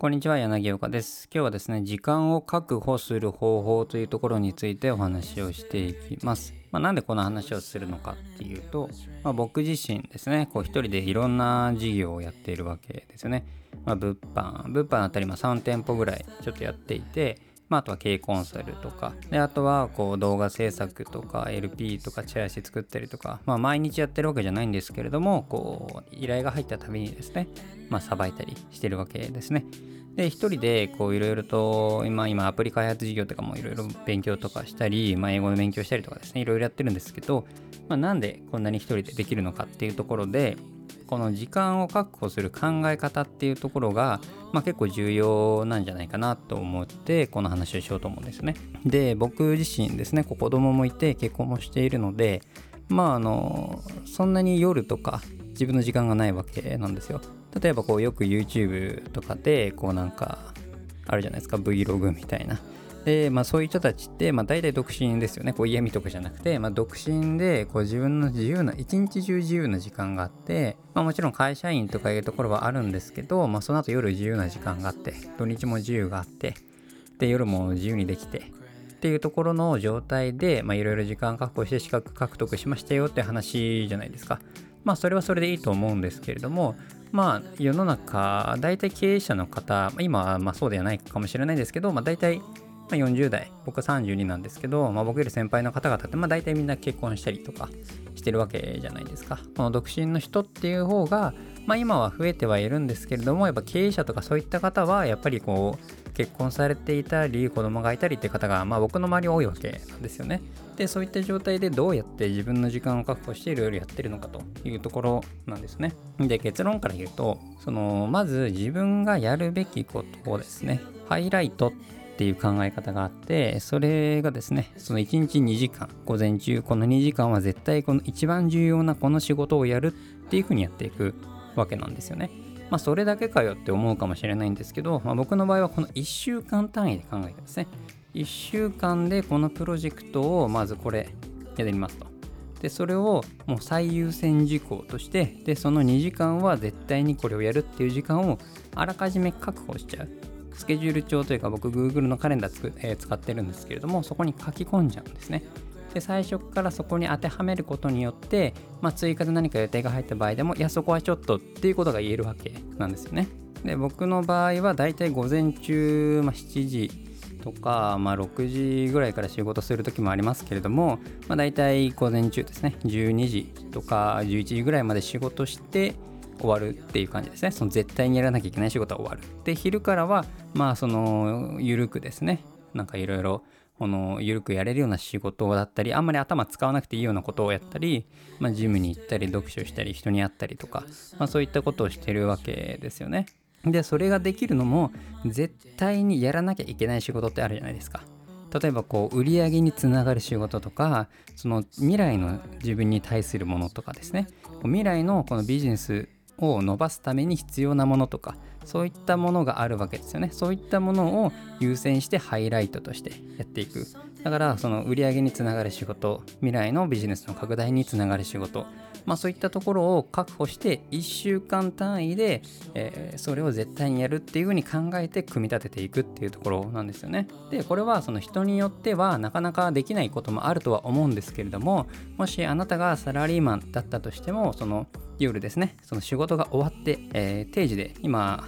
こんにちは柳岡です。今日はですね時間を確保する方法というところについてお話をしていきます。まあ、なんでこの話をするのかっていうと、まあ、僕自身ですねこう一人でいろんな事業をやっているわけですよね、まあ、物販物販あたりま3店舗ぐらいちょっとやっていてまあ、あとは経営コンサルとか、で、あとはこう動画制作とか LP とかチラシ作ったりとか、まあ、毎日やってるわけじゃないんですけれども、こう、依頼が入ったたびにですね、まあ、さばいたりしてるわけですね。で、一人でこういろいろと、今、今アプリ開発事業とかもいろいろ勉強とかしたり、まあ、英語の勉強したりとかですね、いろいろやってるんですけど、まあ、なんでこんなに一人でできるのかっていうところで、この時間を確保する考え方っていうところが、まあ、結構重要なんじゃないかなと思ってこの話をしようと思うんですね。で僕自身ですね子供もいて結婚もしているのでまああのそんなに夜とか自分の時間がないわけなんですよ。例えばこうよく YouTube とかでこうなんかあるじゃないですか Vlog みたいなで、まあ、そういう人たちって、まあ、大体独身ですよね。こう嫌味とかじゃなくて、まあ、独身でこう自分の自由な、一日中自由な時間があって、まあ、もちろん会社員とかいうところはあるんですけど、まあ、その後夜自由な時間があって、土日も自由があって、で、夜も自由にできて、っていうところの状態で、まあ、いろいろ時間確保して資格獲得しましたよって話じゃないですか。まあ、それはそれでいいと思うんですけれども、まあ、世の中、大体経営者の方、今はまあそうではないかもしれないですけど、まあ、大体まあ、40代、僕は32なんですけど、まあ、僕より先輩の方々って、まあ、大体みんな結婚したりとかしてるわけじゃないですか。この独身の人っていう方が、まあ、今は増えてはいるんですけれども、やっぱ経営者とかそういった方は、やっぱりこう、結婚されていたり、子供がいたりって方が、まあ、僕の周り多いわけなんですよね。で、そういった状態でどうやって自分の時間を確保していろいろやってるのかというところなんですね。で、結論から言うと、その、まず自分がやるべきことをですね、ハイライトっていう考え方があって、それがですね、その1日2時間、午前中、この2時間は絶対この一番重要なこの仕事をやるっていうふうにやっていくわけなんですよね。まあ、それだけかよって思うかもしれないんですけど、まあ、僕の場合はこの1週間単位で考えてですね、1週間でこのプロジェクトをまずこれやってみますと。で、それをもう最優先事項として、で、その2時間は絶対にこれをやるっていう時間をあらかじめ確保しちゃう。スケジュール帳というか僕 Google のカレンダーつく、えー、使ってるんですけれどもそこに書き込んじゃうんですね。で最初からそこに当てはめることによって、まあ、追加で何か予定が入った場合でもいやそこはちょっとっていうことが言えるわけなんですよね。で僕の場合はだいたい午前中、まあ、7時とか、まあ、6時ぐらいから仕事する時もありますけれども、まあ、大体午前中ですね。12時とか11時ぐらいまで仕事して終わるっていう感じですね。その絶対にやらなきゃいけない仕事は終わる。で、昼からは、まあ、その、ゆるくですね、なんかいろいろ、この、ゆるくやれるような仕事だったり、あんまり頭使わなくていいようなことをやったり、まあ、ジムに行ったり、読書したり、人に会ったりとか、まあ、そういったことをしてるわけですよね。で、それができるのも、絶対にやらなきゃいけない仕事ってあるじゃないですか。例えばこう売り上げにつながる仕事とかその未来の自分に対するものとかですね未来のこのビジネスを伸ばすために必要なものとかそういったものがあるわけですよね。そういったものを優先してハイライトとしてやっていく。だからその売り上げにつながる仕事未来のビジネスの拡大につながる仕事。まあそういったところを確保して1週間単位で、えー、それを絶対にやるっていうふうに考えて組み立てていくっていうところなんですよね。でこれはその人によってはなかなかできないこともあるとは思うんですけれどももしあなたがサラリーマンだったとしてもその夜ですね、その仕事が終わって、えー、定時で、今、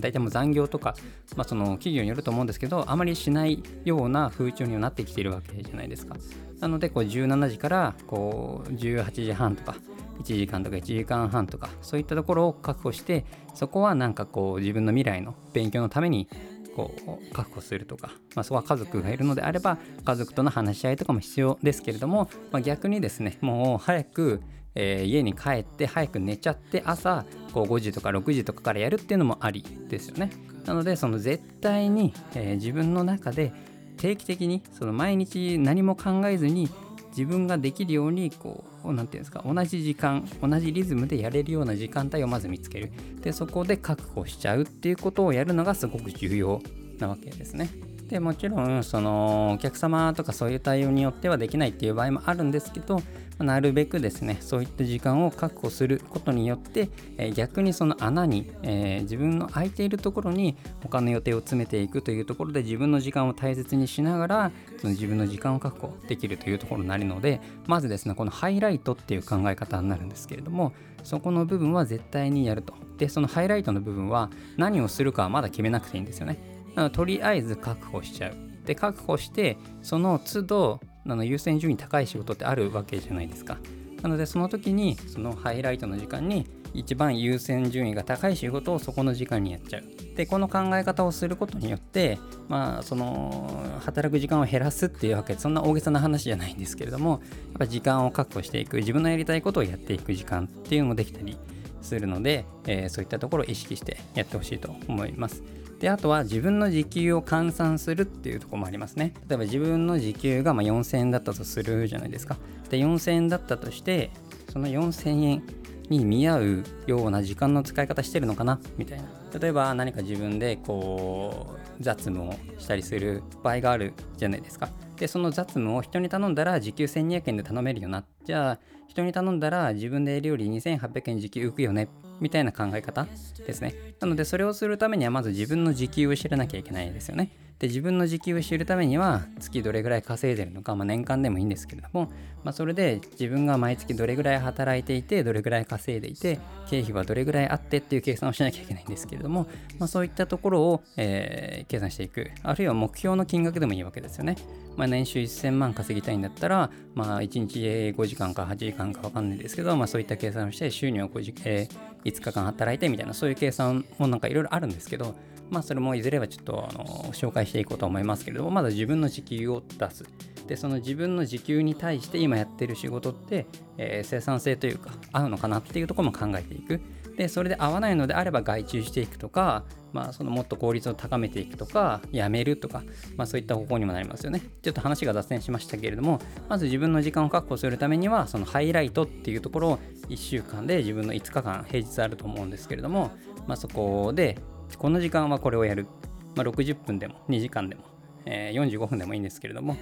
大体もう残業とか、まあ、その企業によると思うんですけど、あまりしないような風潮にはなってきているわけじゃないですか。なので、こう17時からこう18時半とか、1時間とか1時間半とか、そういったところを確保して、そこはなんかこう自分の未来の勉強のためにこう確保するとか、まあ、そこは家族がいるのであれば家族との話し合いとかも必要ですけれども、まあ、逆にですねもう早くえー、家に帰って早く寝ちゃって朝こう5時とか6時とかからやるっていうのもありですよね。なのでその絶対に、えー、自分の中で定期的にその毎日何も考えずに自分ができるようにこう何て言うんですか同じ時間同じリズムでやれるような時間帯をまず見つけるでそこで確保しちゃうっていうことをやるのがすごく重要なわけですね。でもちろんそのお客様とかそういう対応によってはできないっていう場合もあるんですけどなるべくですねそういった時間を確保することによって、逆にその穴に、えー、自分の空いているところに他の予定を詰めていくというところで自分の時間を大切にしながらその自分の時間を確保できるというところになるのでまずですねこのハイライトっていう考え方になるんですけれどもそこの部分は絶対にやると。でそのハイライトの部分は何をするかはまだ決めなくていいんですよね。なのとりあえず確保しちゃうで確保してその都度あの優先順位高い仕事ってあるわけじゃないですか。なのでその時にそのハイライトの時間に一番優先順位が高い仕事をそこの時間にやっちゃう。でこの考え方をすることによってまあその働く時間を減らすっていうわけでそんな大げさな話じゃないんですけれどもやっぱ時間を確保していく自分のやりたいことをやっていく時間っていうのもできたりするので、えー、そういったところを意識してやってほしいと思います。であとは自分の時給を換算するっていうとこもありますね。例えば自分の時給がま4000円だったとするじゃないですか。で4000円だったとしてその4000円に見合うような時間の使い方してるのかな？みたいな。例えば何か自分でこう雑務をしたりする場合があるじゃないですか。でその雑務を人に頼んだら時給1200円で頼めるよな。じゃあ人に頼んだら自分でやるより2800円時給浮くよね。みたいな考え方ですね。なのでそれをするためにはまず自分の時給を知らなきゃいけないですよね。で自分の時給を知るためには月どれぐらい稼いでるのか、まあ、年間でもいいんですけれども、まあ、それで自分が毎月どれぐらい働いていてどれぐらい稼いでいて経費はどれぐらいあってっていう計算をしなきゃいけないんですけれども、まあ、そういったところを、えー、計算していくあるいは目標の金額でもいいわけですよね。まあ、年収1000万稼ぎたいんだったら、まあ、1日5時間か8時間か分かんないですけど、まあ、そういった計算をして収入を5時、えー、5日間働いてみたいなそういう計算もなんかいろいろあるんですけどまあそれもいずれはちょっとあの紹介していこうと思いますけれどもまだ自分の時給を出す。でその自分の時給に対して今やってる仕事って、えー、生産性というか合うのかなっていうところも考えていく。でそれで合わないのであれば外注していくとか、まあ、そのもっと効率を高めていくとかやめるとか、まあ、そういった方向にもなりますよね。ちょっと話が脱線しましたけれどもまず自分の時間を確保するためにはそのハイライトっていうところを1週間で自分の5日間平日あると思うんですけれども、まあ、そこでこの時間はこれをやる。まあ、60分でも2時間でも、えー、45分でもいいんですけれども、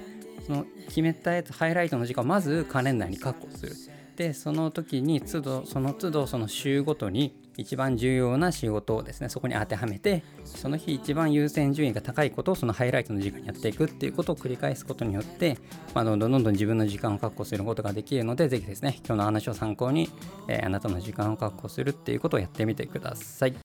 その決めたやつ、ハイライトの時間をまずカレンダーに確保する。で、その時に都度、その都度、その週ごとに一番重要な仕事をですね、そこに当てはめて、その日一番優先順位が高いことをそのハイライトの時間にやっていくっていうことを繰り返すことによって、まあ、どんどんどんどん自分の時間を確保することができるので、ぜひですね、今日の話を参考に、えー、あなたの時間を確保するっていうことをやってみてください。